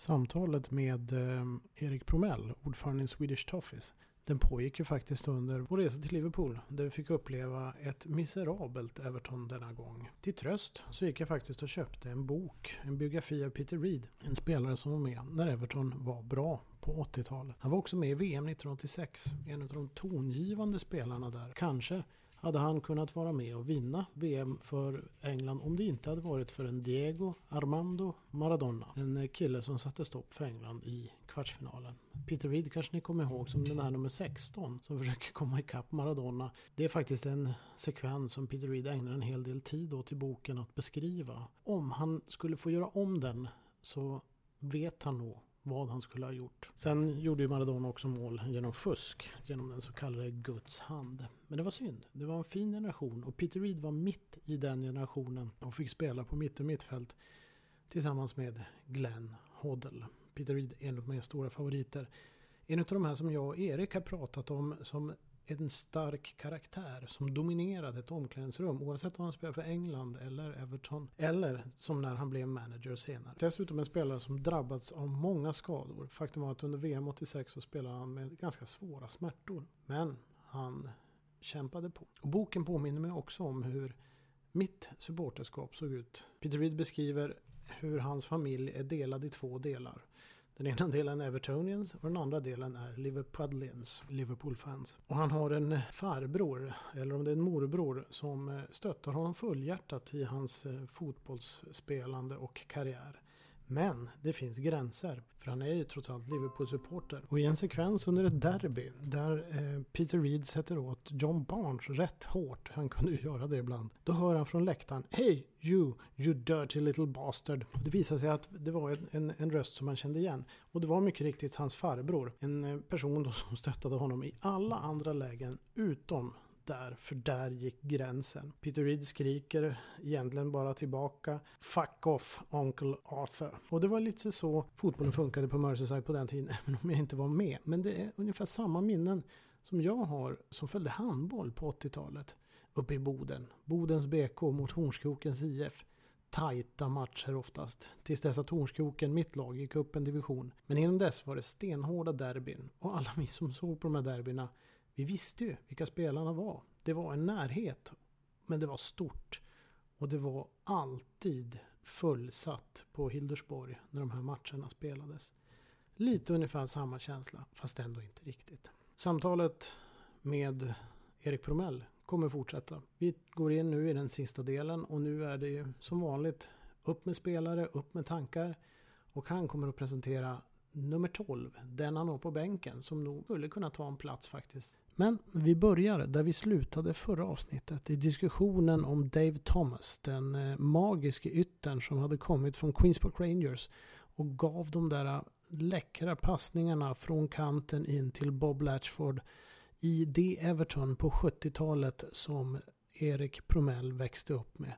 Samtalet med eh, Erik Promell, ordförande i Swedish Toffees, den pågick ju faktiskt under vår resa till Liverpool där vi fick uppleva ett miserabelt Everton denna gång. Till tröst så gick jag faktiskt och köpte en bok, en biografi av Peter Reed, en spelare som var med när Everton var bra på 80-talet. Han var också med i VM 1986, en av de tongivande spelarna där. Kanske hade han kunnat vara med och vinna VM för England om det inte hade varit för en Diego Armando Maradona. En kille som satte stopp för England i kvartsfinalen. Peter Reed kanske ni kommer ihåg som den här nummer 16 som försöker komma ikapp Maradona. Det är faktiskt en sekvens som Peter Reed ägnar en hel del tid åt i boken att beskriva. Om han skulle få göra om den så vet han nog vad han skulle ha gjort. Sen gjorde ju Maradona också mål genom fusk, genom den så kallade Guds hand. Men det var synd. Det var en fin generation och Peter Reed var mitt i den generationen och fick spela på mitt och mittfält tillsammans med Glenn Hoddle. Peter Reed är en av mina stora favoriter. En av de här som jag och Erik har pratat om som en stark karaktär som dominerade ett omklädningsrum oavsett om han spelade för England eller Everton eller som när han blev manager senare. Dessutom en spelare som drabbats av många skador. Faktum var att under VM 86 så spelade han med ganska svåra smärtor. Men han kämpade på. Och boken påminner mig också om hur mitt supporterskap såg ut. Peter Reed beskriver hur hans familj är delad i två delar. Den ena delen är Evertonians och den andra delen är Liverpudlians, Liverpool-fans. Och han har en farbror, eller om det är en morbror, som stöttar honom fullhjärtat i hans eh, fotbollsspelande och karriär. Men det finns gränser, för han är ju trots allt Liverpool-supporter. Och i en sekvens under ett derby där eh, Peter Reed sätter åt John Barnes rätt hårt, han kunde ju göra det ibland, då hör han från läktaren Hey you, you dirty little bastard. Och det visade sig att det var en, en, en, röst som man kände igen. Och det var mycket riktigt hans farbror, en eh, person då som stöttade honom i alla andra lägen utom där, för där gick gränsen. Peter Reed skriker egentligen bara tillbaka Fuck off Uncle Arthur. Och det var lite så fotbollen funkade på Merseyside på den tiden, även om jag inte var med. Men det är ungefär samma minnen som jag har som följde handboll på 80-talet uppe i Boden. Bodens BK mot Hornskrokens IF. Tajta matcher oftast. Tills dess att Hornskroken, mitt lag, gick upp en division. Men innan dess var det stenhårda derbyn. Och alla vi som såg på de här derbyna vi visste ju vilka spelarna var. Det var en närhet, men det var stort. Och det var alltid fullsatt på Hildursborg när de här matcherna spelades. Lite ungefär samma känsla, fast ändå inte riktigt. Samtalet med Erik Promell kommer fortsätta. Vi går in nu i den sista delen och nu är det ju som vanligt upp med spelare, upp med tankar. Och han kommer att presentera nummer 12, den han har på bänken, som nog skulle kunna ta en plats faktiskt. Men vi börjar där vi slutade förra avsnittet i diskussionen om Dave Thomas, den eh, magiske yttern som hade kommit från Queens Park Rangers och gav de där eh, läckra passningarna från kanten in till Bob Latchford i det Everton på 70-talet som Erik Promell växte upp med.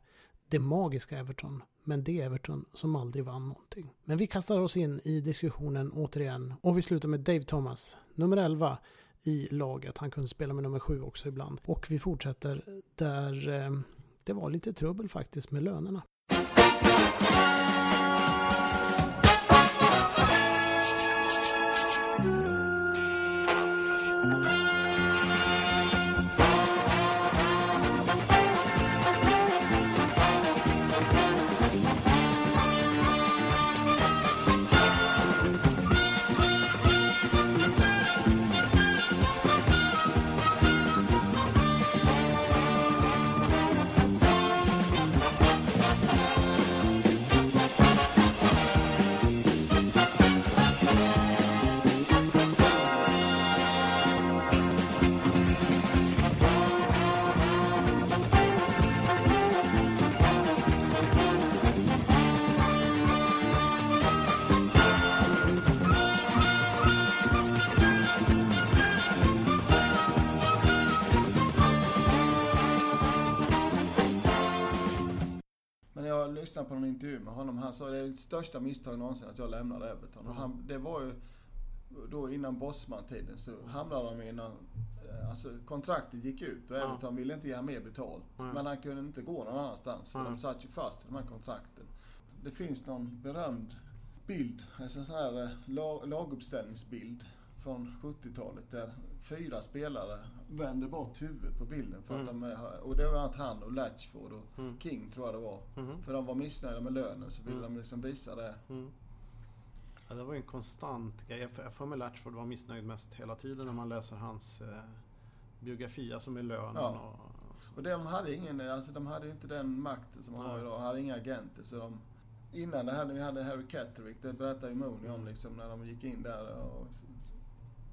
Det magiska Everton, men det Everton som aldrig vann någonting. Men vi kastar oss in i diskussionen återigen och vi slutar med Dave Thomas, nummer 11 i laget. Han kunde spela med nummer sju också ibland. Och vi fortsätter där eh, det var lite trubbel faktiskt med lönerna. Lyssnade på någon intervju med honom. Han sa det är det största misstaget någonsin att jag lämnade Everton. Och han, det var ju då innan Bosman-tiden så hamnade de i någon, eh, alltså kontraktet gick ut och Everton ja. ville inte ge mer betalt. Ja. Men han kunde inte gå någon annanstans. För ja. de satt ju fast i de här kontrakten. Det finns någon berömd bild, alltså en sån här lag, laguppställningsbild från 70-talet där fyra spelare vänder bort huvudet på bilden. För mm. att de är, och det var han och Latchford och mm. King tror jag det var. Mm. För de var missnöjda med lönen så ville mm. de liksom visa det. Mm. Ja, det var ju en konstant grej. Jag får mig Latchford var missnöjd mest hela tiden när man läser hans eh, biografi, alltså med lönen. Ja. Och, och de hade ingen, alltså de hade inte den makten som de har idag. De hade inga agenter. Så de, innan det här när vi hade Harry Catterick, det berättade ju Mooney om liksom när de gick in där och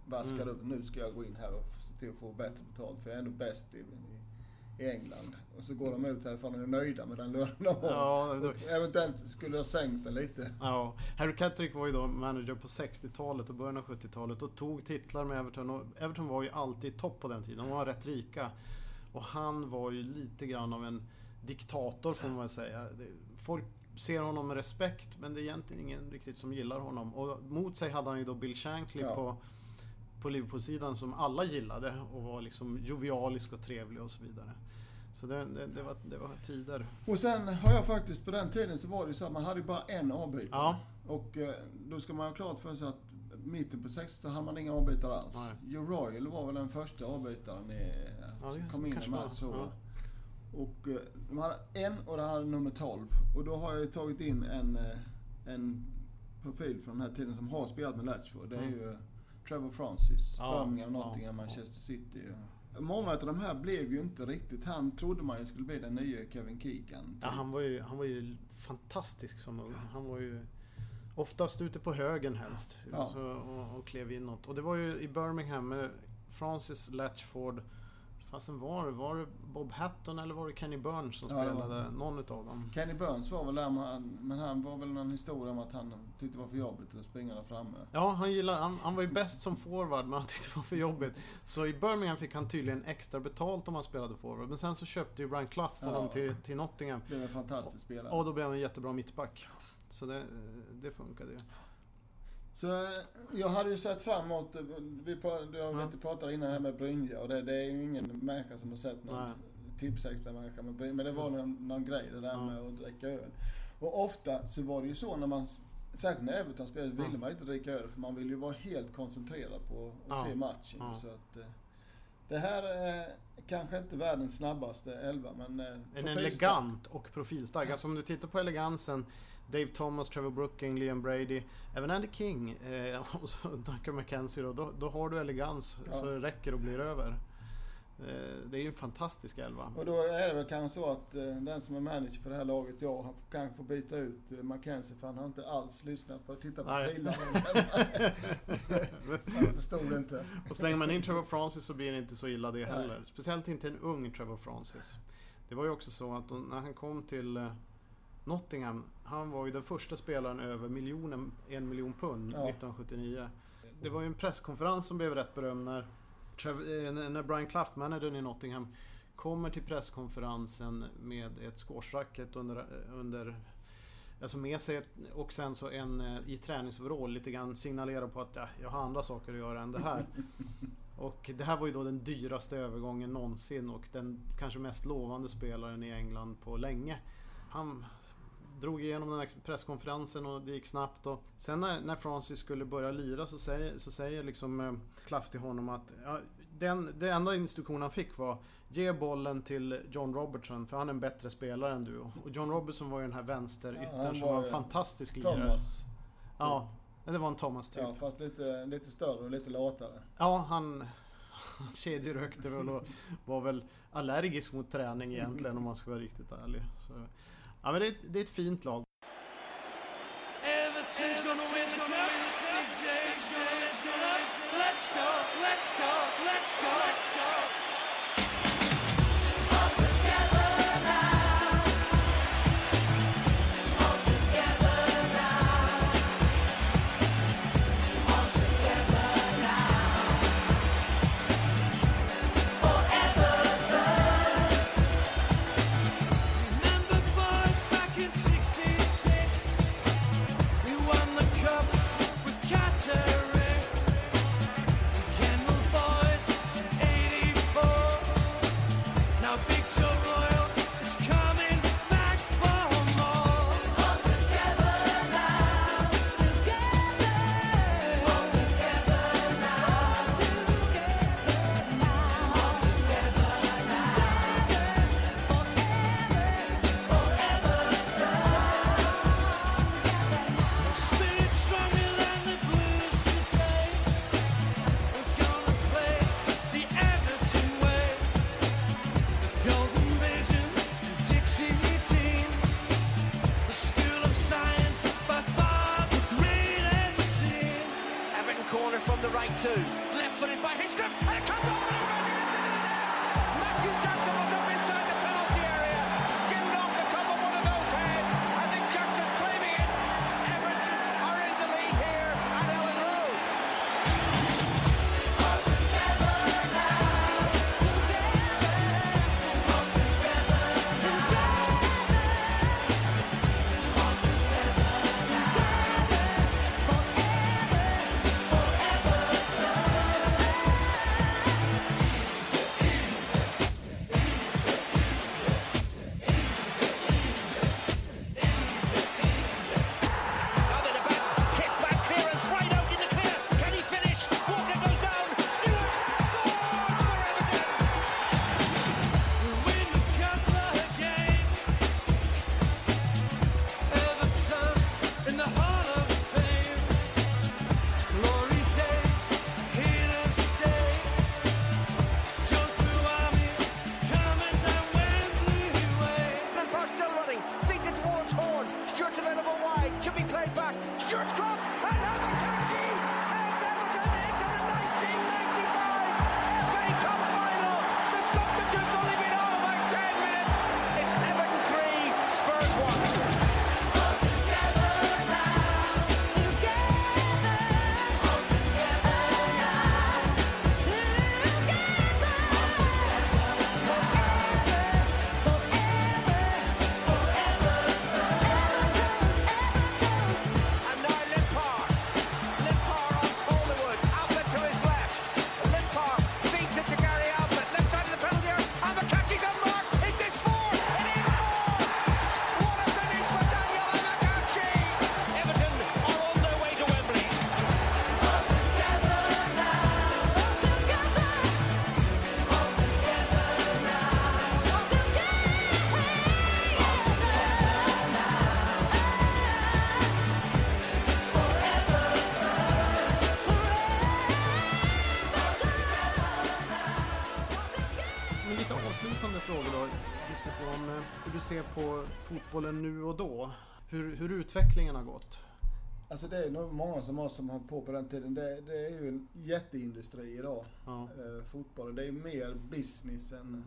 vaskade mm. upp. Nu ska jag gå in här och till att få bättre betalt för jag är ändå bäst i, i, i England. Och så går de ut härifrån och är nöjda med den lönen de har. Ja, då... Eventuellt skulle jag sänkt den lite. Ja, Harry Catterick var ju då manager på 60-talet och början av 70-talet och tog titlar med Everton. Och Everton var ju alltid topp på den tiden. De var rätt rika. Och han var ju lite grann av en diktator får man säga. Folk ser honom med respekt men det är egentligen ingen riktigt som gillar honom. Och mot sig hade han ju då Bill Shankly ja. på på Liverpool-sidan som alla gillade och var liksom jovialisk och trevlig och så vidare. Så det, det, det, var, det var tider. Och sen har jag faktiskt, på den tiden så var det så att man hade bara en avbytare. Ja. Och eh, då ska man ha klart för sig att mitten på 60 hade man inga avbytare alls. Joe Royal var väl den första avbytaren i, ja, kom in i match. Ja. Och eh, de hade en och det hade nummer 12. Och då har jag ju tagit in en, eh, en profil från den här tiden som har spelat med Latchford. Det är mm. ju Trevor Francis, ja, Birmingham, Nottingham, ja, Manchester City. Många av de här blev ju inte riktigt... Han trodde man ju skulle bli den nya Kevin Keegan. Typ. Ja, han var, ju, han var ju fantastisk som ung. Han var ju oftast ute på högen helst. Ja. Så, och, och klev inåt. Och det var ju i Birmingham med Francis Latchford Fasen var det? Var det Bob Hatton eller var det Kenny Burns som ja, spelade? Någon utav dem. Kenny Burns var väl där, men han var väl någon historia om att han tyckte det var för jobbigt att springa där framme. Ja, han, gillade, han, han var ju bäst som forward, men han tyckte det var för jobbigt. Så i Birmingham fick han tydligen extra betalt om han spelade forward. Men sen så köpte ju Brian Clough honom ja, till, till Nottingham. Blev en fantastisk spelare. Och då blev han en jättebra mittback. Så det, det funkade ju. Så eh, jag hade ju sett fram emot, eh, vi pratade, jag ja. pratade innan här med Brynje och det, det är ju ingen människa som har sett någon tipsextra människa med Brynje. Men det var någon, någon grej det där ja. med att dricka öl. Och ofta så var det ju så när man, särskilt när Everton spelade, ville man inte dricka öl för man ville ju vara helt koncentrerad på att ja. se matchen. Så att, eh, det här är kanske inte världens snabbaste elva men... En elegant och profilstark. Alltså om du tittar på elegansen Dave Thomas, Trevor Brooking, Liam Brady, även Andy King eh, och så Duncan McKenzie då, då, då har du elegans ja. så det räcker och blir över. Eh, det är ju en fantastisk elva. Och då är det väl kanske så att eh, den som är manager för det här laget, jag, han kanske får byta ut eh, McKenzie för han har inte alls lyssnat på att titta på pilarna. han förstod inte. Och slänger man in Trevor Francis så blir det inte så illa det heller. Nej. Speciellt inte en ung Trevor Francis. Det var ju också så att när han kom till Nottingham, han var ju den första spelaren över miljonen, en miljon pund ja. 1979. Det var ju en presskonferens som blev rätt berömd när, när Brian Clough, managern i Nottingham, kommer till presskonferensen med ett squashracket under, under Alltså med sig och sen så en eh, i träningsoverall lite grann signalerar på att ja, jag har andra saker att göra än det här. Och det här var ju då den dyraste övergången någonsin och den kanske mest lovande spelaren i England på länge. Han drog igenom den här presskonferensen och det gick snabbt. Och sen när, när Francis skulle börja lira så säger, så säger liksom eh, Klaff till honom att ja, den, det enda instruktionen han fick var Ge bollen till John Robertson för han är en bättre spelare än du. Och John Robertson var ju den här vänsteryttern ja, som var en fantastisk lirare. Thomas. Ja, det var en Thomas typ. Ja, fast lite, lite större och lite latare. Ja, han, han kedjerökte väl och var väl allergisk mot träning egentligen om man ska vara riktigt ärlig. Så, Ja men det är, det är ett fint lag. Everton's gonna win the cup. Let's go, let's go, let's go, let's go. På fotbollen nu och då. Hur, hur utvecklingen har gått. Alltså det är nog många som har som har på på den tiden. Det, det är ju en jätteindustri idag. Ja. Eh, fotbollen. Det är mer business än,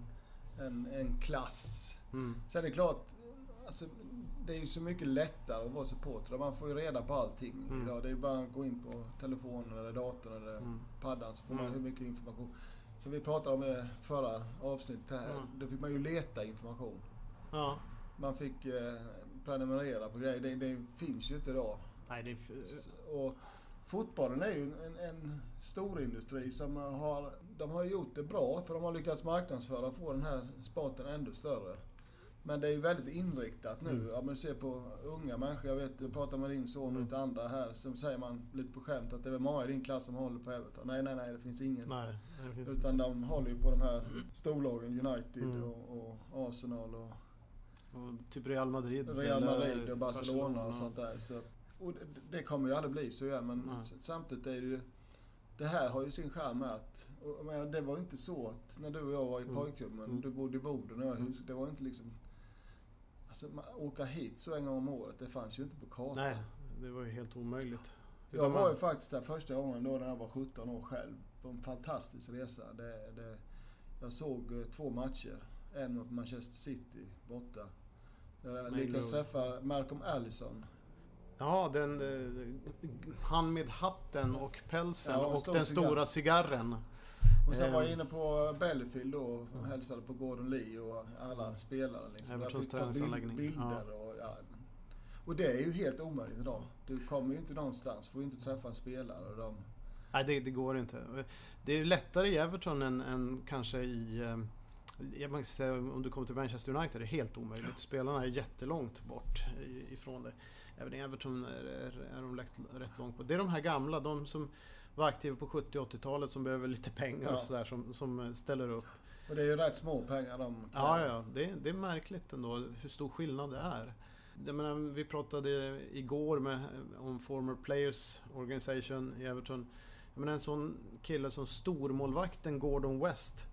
än, än klass. Mm. Sen är det klart, alltså, det är ju så mycket lättare att vara supporter. Man får ju reda på allting Mm. idag. Det är ju bara att gå in på telefonen eller datorn eller Mm. paddan så får man Mm. hur mycket information. Som vi pratade om i förra avsnittet här. Mm. Då fick man ju leta information. Ja. Man fick eh, prenumerera på grejer. Det, det finns ju inte idag. Nej, det Och fotbollen är ju en, en stor industri som har, de har gjort det bra för de har lyckats marknadsföra och få den här sporten ännu större. Men det är ju väldigt inriktat nu. Mm. Om man ser på unga människor, jag vet, jag pratar med din son och Mm. lite andra här, som säger man lite på skämt att det är väl många i din klass som håller på Everton. Nej, nej, nej, det finns ingen. Nej, det finns Utan de håller ju på de här storlagen, United Mm. och, och Arsenal och och Typ Real Madrid. Real Madrid och Barcelona och sånt där. Så, och det, det kommer ju aldrig bli så igen. Men Nej. samtidigt är det ju... Det här har ju sin charm med att... Och, menar, det var ju inte så att när du och jag var i Mm. pojkrummen, Mm. du bodde i Boden och jag huset. Det var inte liksom... Alltså man, åka hit så en gång om året, det fanns ju inte på kartan. Nej, det var ju helt omöjligt. Jag var man- ju faktiskt där första gången då när jag var 17 år själv. På en fantastisk resa. Det, det, jag såg eh, två matcher. En mot Manchester City borta. Jag Men lyckades träffa Malcolm Allison. Ja, den... eh, Han med hatten och pälsen Ja, och och den cigarr. stora cigarren. Och sen Eh. var jag inne på Bellefield då och hälsade på Gordon Lee och alla spelare. Liksom. Jag fick ta träningsanläggning. bild- bilder och... Ja. Och det är ju helt omöjligt idag. Du kommer ju inte någonstans, får ju inte träffa en spelare. Och de, Nej, det, det går inte. Det är lättare i Everton än, än kanske i... Jag måste säga, om du kommer till Manchester United är det helt omöjligt. Spelarna är jättelångt bort ifrån det. Även i Everton är, är, är de rätt, långt bort. Det är de här gamla, de som var aktiva på 70 80-talet som behöver lite pengar Ja. och sådär som, som ställer upp. och det är ju rätt små pengar de Ja, ja. Det, det är märkligt ändå hur stor skillnad det är. Jag menar, vi pratade igår med, om Former Players Organization i Everton. Jag menar, en sån kille som stormålvakten Gordon West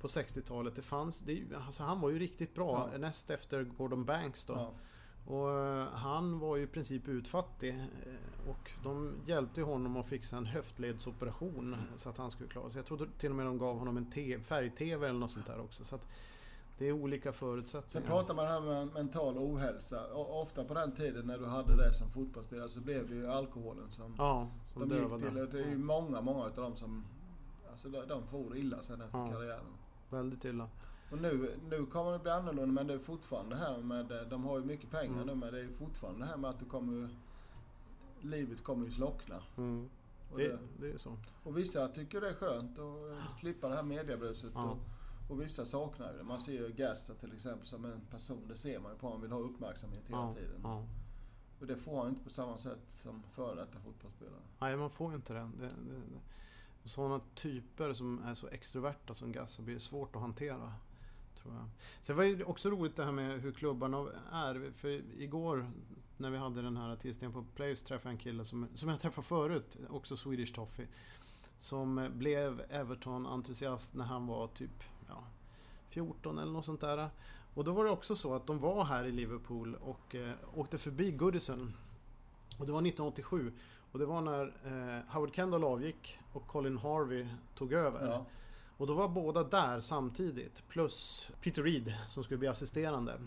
på 60-talet. Det fanns, det, alltså han var ju riktigt bra Ja. näst efter Gordon Banks då. Ja. Och eh, han var ju i princip utfattig. eh, Och de hjälpte honom att fixa en höftledsoperation så att han skulle klara sig. Jag tror till och med de gav honom en färg-tv eller något sånt där också. Så det är olika Sen förutsättningar. pratar man här med mental ohälsa. Ofta på den tiden när du hade det som fotbollsspelare så blev det ju alkoholen som Ja, som de gick dövade. till. Och det är ju många, många av dem som... Alltså de, de får illa sen efter Ja. karriären. Väldigt illa. Och nu, nu kommer det bli annorlunda men det är fortfarande det här med... De har ju mycket pengar Mm. nu men det är fortfarande det här med att du kommer. Livet kommer ju slockna. Mm. Det, det, det är så. och vissa tycker det är skönt att eh, slippa det här mediebruset. Ja. Och, och vissa saknar det. Man ser ju Gasta till exempel som en person. Det ser man ju på. Han vill ha uppmärksamhet hela Ja, tiden. ja. Och det får han inte på samma sätt som före detta fotbollsspelare. Nej, man får inte det, det. Sådana typer som är så extroverta som Gassa blir svårt att hantera. Tror jag. Sen var det också roligt det här med hur klubbarna är. För igår när vi hade den här tisdagen på Players träffade jag en kille som, som jag träffade förut, också Swedish Toffee. Som blev Everton-entusiast när han var typ ja, 14 eller något sånt där. Och då var det också så att de var här i Liverpool och eh, åkte förbi Goodison. Och det var 1987. Och det var när eh, Howard Kendall avgick och Colin Harvey tog över. Ja. Och då var båda där samtidigt. Plus Peter Reed som skulle bli assisterande.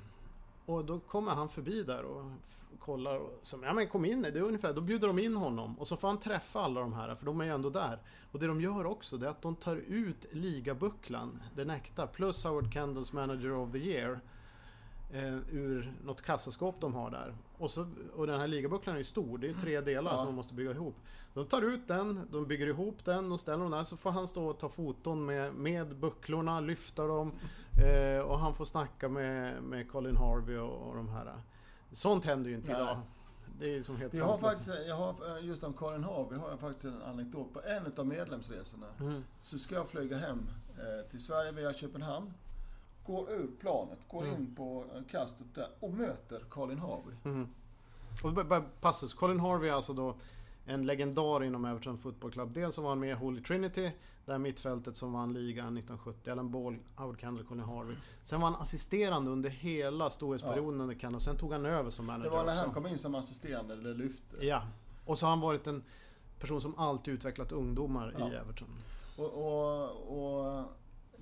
Och då kommer han förbi där och kollar. Och, som, ja men kom in, det är ungefär, då bjuder de in honom. Och så får han träffa alla de här, för de är ju ändå där. Och det de gör också, det är att de tar ut ligabucklan, den äkta, plus Howard Kendalls Manager of the Year. Eh, ur något kassaskåp de har där. Och, så, och den här ligabucklan är ju stor, det är tre delar Ja. som de måste bygga ihop. De tar ut den, de bygger ihop den och ställer den där så får han stå och ta foton med, med bucklorna, lyfta dem eh, och han får snacka med, med Colin Harvey och, och de här. Sånt händer ju inte Nej. idag. Det är ju som helt Jag har faktiskt, jag har, eh, just om Colin Harvey har jag faktiskt en anekdot. På en av medlemsresorna Mm. så ska jag flyga hem eh, till Sverige via Köpenhamn. Går ur planet, går Mm. in på eh, kastet där och möter Colin Harvey. Mm. Och bara- bara passus, Colin Harvey är alltså då en legendar inom Everton Football Club. Dels så var han med i Holy Trinity, där mittfältet som vann ligan 1970. Alan Ball, Howard Kendall, Colin Harvey. Sen var han assisterande under hela storhetsperioden under Kendall. Sen tog han över som manager Det var när han kom in som assisterande det lyfte. Ja. Och så har han varit en person som alltid utvecklat ungdomar Ja. i Everton. Och, och, och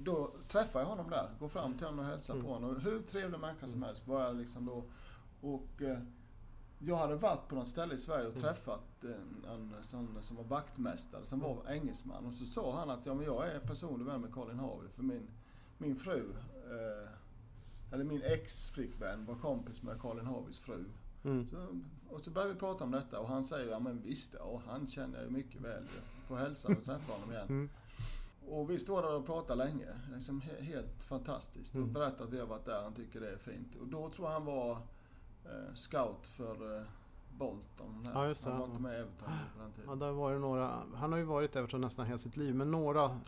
då träffade jag honom där. Går fram till honom och hälsar Mm. på honom. Hur trevlig människa som helst var jag liksom då. Och eh, jag hade varit på något ställe i Sverige och Mm. träffat en, en sån som var vaktmästare som var engelsman. Och så sa han att ja, men jag är personlig vän med Colin Harvey för min, min fru, eh, eller min ex-flickvän var kompis med Colin Harveys fru. Mm. Så, och så började vi prata om detta och han säger ja men visst, ja, han känner jag ju mycket väl. Jag får hälsa och träffa honom igen. Mm. Och vi står där och pratar länge. Liksom he- helt fantastiskt. Och Mm. berättar att vi har varit där, han tycker det är fint. Och då tror jag han var eh, scout för eh, Bolton. Här. Ja, just det. Han var inte med Everton på den Ja, tiden. det har varit några, han har ju varit Everton nästan hela sitt liv, men några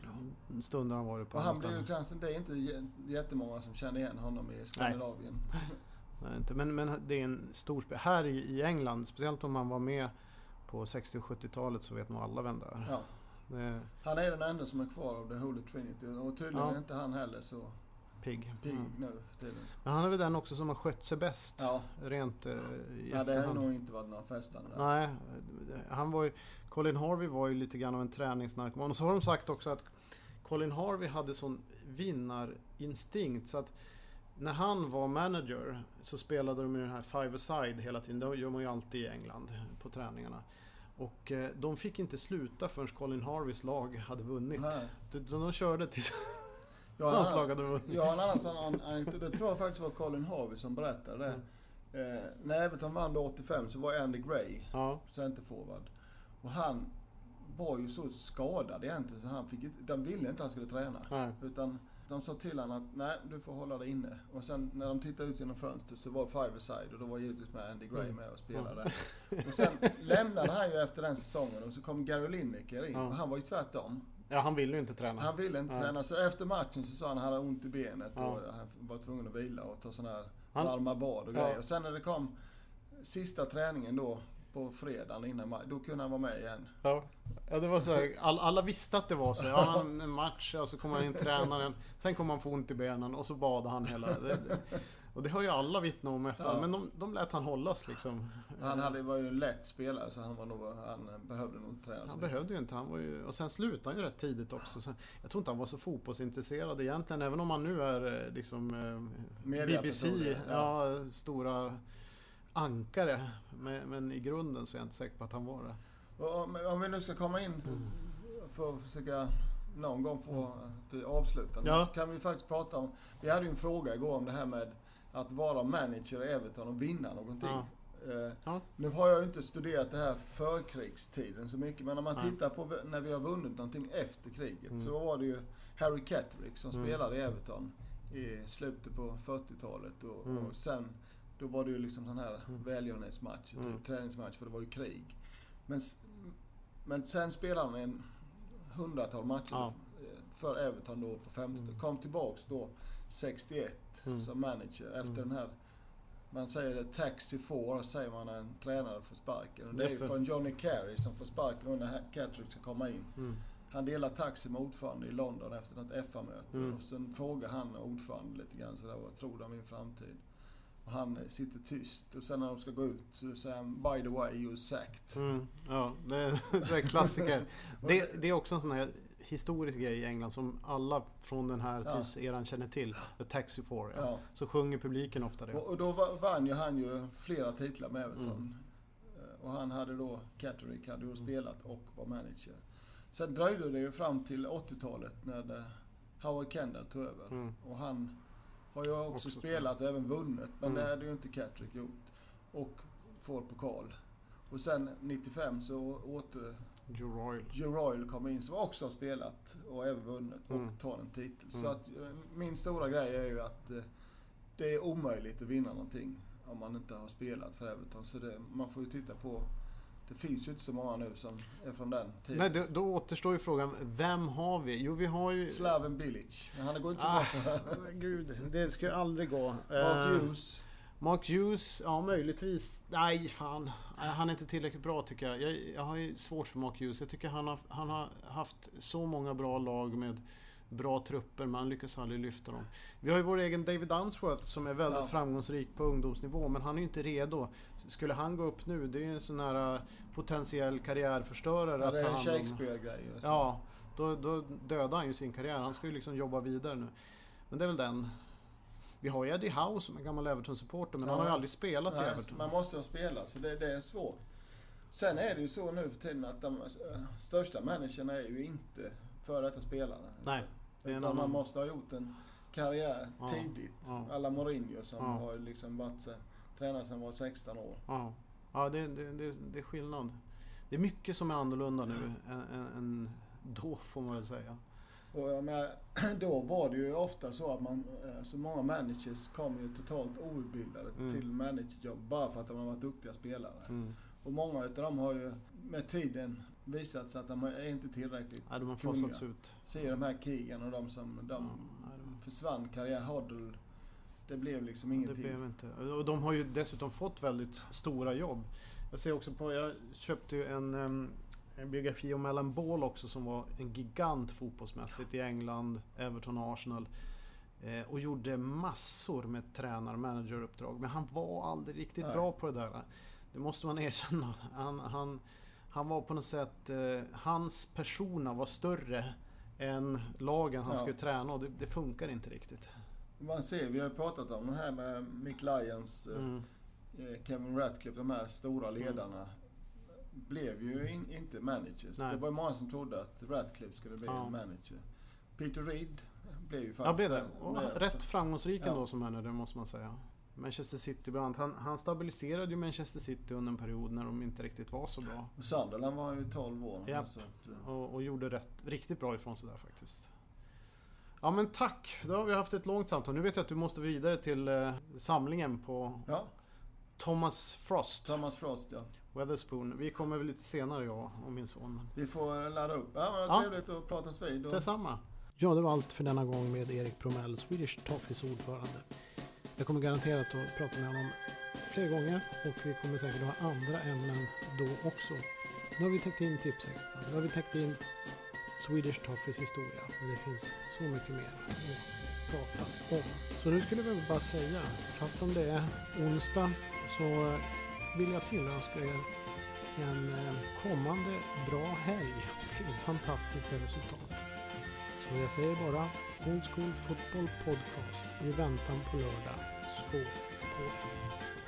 stunder har han varit på Och han andra ju kanske, det är inte jä- jättemånga som känner igen honom i Skandinavien. Nej, inte. Men, men det är en stor spel. Här i, i England, speciellt om man var med på 60 och 70-talet så vet nog alla vem det är. Ja. Det Han är den enda som är kvar av The Holy Trinity och tydligen Ja. är inte han heller så pigg. pigg Mm. nu för tiden. Men han är väl den också som har skött sig bäst. Ja, Rent eh, i ja det har efterhand. nog inte varit några festande där. Nej, han var ju, Colin Harvey var ju lite grann av en träningsnarkoman. Och så har de sagt också att Colin Harvey hade sån vinnarinstinkt så att när han var manager så spelade de ju den här five-a-side hela tiden. Det gör man ju alltid i England på träningarna. Och eh, de fick inte sluta förrän Colin Harveys lag hade vunnit. Nej. De, de, de körde tills hans lag hade vunnit. jag har en annan sån an- anekdot. Det tror jag faktiskt var Colin Harvey som berättade det. Eh, när Everton vann då 85 så var Andy Gray Ja, centerforward. Och han var ju så skadad egentligen så han fick de ville inte att han skulle träna. nej. Utan de sa till honom att nej, du får hålla dig inne. Och sen när de tittade ut genom fönstret så var five side och då var givetvis med Andy Gray Mm. med och spelade. Och sen lämnade han ju efter den säsongen och så kom Gary Lineker in. Ja. Och han var ju tvärtom. Ja, han ville ju inte träna. Han ville inte Nej. träna. Så efter matchen så sa han att han hade ont i benet Ja. och han var tvungen att vila och ta sån här Han- varma bad och Ja. grejer. Och sen när det kom sista träningen då på fredagen innan match, då kunde han vara med igen. Ja, ja det var så här, all, alla visste att det var så. Ja, han- en match, och så kommer han in tränaren. Sen kommer han få ont i benen och så badade han hela... Det, det, och det har ju alla vittnat om efter. Ja. Men de, de lät han hållas liksom. Han hade, var ju en lätt spelare så han, var nog, han behövde nog inte träna Han mycket. behövde ju inte. Han var ju, och sen slutade han ju rätt tidigt också. Så jag tror inte han var så fotbollsintresserad egentligen. Även om han nu är eh, liksom eh, BBC, ja. ja. stora ankare. Men, men i grunden så är jag inte säker på att han var det. Om, om vi nu ska komma in Mm. för att försöka någon gång få att avsluta nu, Ja. så kan vi faktiskt prata om... Vi hade ju en fråga igår om det här med att vara manager i Everton och vinna någonting. Ja. Eh, Ja. Nu har jag ju inte studerat det här förkrigstiden så mycket, men om man Nej. tittar på när vi har vunnit någonting efter kriget Mm. så var det ju Harry Catterick som Mm. spelade i Everton i slutet på 40-talet och, Mm. och sen då var det ju liksom sån här Mm. välgörenhetsmatch, Mm. träningsmatch för det var ju krig. Men, men sen spelade han en hundratal matcher Ja. för Everton då på 50 Mm. Kom tillbaks då 61 Mm. som manager efter Mm. den här man säger det taxi four säger man när en tränare får sparken. Och det är Just ju från Johnny Carey som får sparken när Catrick ska komma in. Mm. Han delar taxi med ordförande i London efter något FA-möte. Mm. Och sen frågar han ordförande lite grann sådär, vad tror du om min framtid? Och han eh, sitter tyst. Och sen när de ska gå ut så säger han, by the way, you're sacked. Mm, ja, det, det är klassiker. Det, det är också en sån här historisk grej i England som alla från den här Ja. tidseran känner till. The Taxi Four, ja. Så sjunger publiken ofta det. Och, och då va- vann ju han ju flera titlar med Everton. Mm. Eh, Och han hade då, Catterick hade ju Mm. spelat och var manager. Sen dröjde det ju fram till 80-talet när det, Howard Kendall tog över. Mm. Och han har ju också, Också spelat och även vunnit. Men Mm. det hade ju inte Catterick gjort. Och får pokal. Och sen 95 så åter Joe Royal. Joe Royal kom in som också har spelat och även vunnit och Mm. tar en titel. Mm. Så att eh, min stora grej är ju att eh, det är omöjligt att vinna någonting om man inte har spelat för Everton. Så det, man får ju titta på det finns ju inte så många nu som är från den tiden. Nej, då, återstår ju frågan, vem har vi? Jo, vi har ju... Slaven Bilic. Men han går inte Ah, bra Gud, det ska ju aldrig gå. Mark Eh, Hughes. Mark Hughes, ja möjligtvis. Nej, fan. Han är inte tillräckligt bra tycker jag. Jag, jag har ju svårt för Mark Hughes. Jag tycker han har, han har haft så många bra lag med bra trupper men han lyckas aldrig lyfta dem. Vi har ju vår egen David Unsworth som är väldigt ja. framgångsrik på ungdomsnivå men han är ju inte redo. Skulle han gå upp nu, det är ju en sån här äh, potentiell karriärförstörare. Ja, det är en Shakespeare-grej. Ja, då, då dödar han ju sin karriär. Han ska ju liksom jobba vidare nu. Men det är väl den. Vi har ju Eddie Howe som är gammal Everton-supporter men ja. han har ju aldrig spelat Nej, i Everton. Man måste ha spelat så det, det är svårt. Sen är det ju så nu för tiden att de äh, största människorna är ju inte före detta spelare. Nej. Det annan... Man måste ha gjort en karriär ja, tidigt. Ja. Alla Mourinho som ja. har liksom varit tränare sedan var 16 år. Ja, ja det, det, det, det är skillnad. Det är mycket som är annorlunda nu än, än då får man väl säga. Och jag menar, då var det ju ofta så att man, så många managers kom ju totalt outbildade mm. till managerjobb bara för att de har varit duktiga spelare. Mm. Och många utav dem har ju med tiden visat sig att de är inte tillräckligt Nej, de har fasats ut. Se de här krigen och de som de mm, de... försvann. Karriär Hoddle. Det blev liksom ingenting. Det blev inte. Och de har ju dessutom fått väldigt stora jobb. Jag ser också på, jag köpte ju en, en biografi om Alan Ball också som var en gigant fotbollsmässigt i England, Everton och Arsenal. Eh, och gjorde massor med tränar och manageruppdrag. Men han var aldrig riktigt Nej. bra på det där. Det måste man erkänna. Han, han, han var på något sätt, eh, hans persona var större än lagen han ja. skulle träna och det, det, funkar inte riktigt. Man ser, vi har pratat om det här med Mick Lyons, eh, mm. eh, Kevin Ratcliffe, de här stora mm. ledarna. Mm. Blev ju in, inte managers. Nej. Det var många som trodde att Ratcliffe skulle bli ja. manager. Peter Reed blev ju faktiskt... Ja, blev det. Och rätt framgångsrik ändå ja. som manager måste man säga. Manchester City bland han, han stabiliserade ju Manchester City under en period när de inte riktigt var så bra. Och Sunderland var ju 12 år. Ja, eh. och, och, gjorde rätt, riktigt bra ifrån sig där faktiskt. Ja men tack! Då har vi haft ett långt samtal. Nu vet jag att du måste vidare till eh, samlingen på ja. Thomas Frost. Thomas Frost ja. Weatherspoon. Vi kommer väl lite senare jag och min son. Vi får ladda upp. Ja, men ja. trevligt att pratas vid. Detsamma. Ja, det var allt för denna gång med Erik Promell, Swedish Toffees ordförande. Jag kommer garanterat att prata med honom fler gånger och vi kommer säkert ha andra ämnen då också. Nu har vi täckt in Tipsextra, nu har vi täckt in Swedish Toffees historia, men det finns så mycket mer att prata om. Så nu skulle jag bara säga, fast om det är onsdag så vill jag tillönska er en eh, kommande bra helg och fantastiska resultat. Så jag säger bara Old School Football Podcast i väntan på lördag. Skål på er!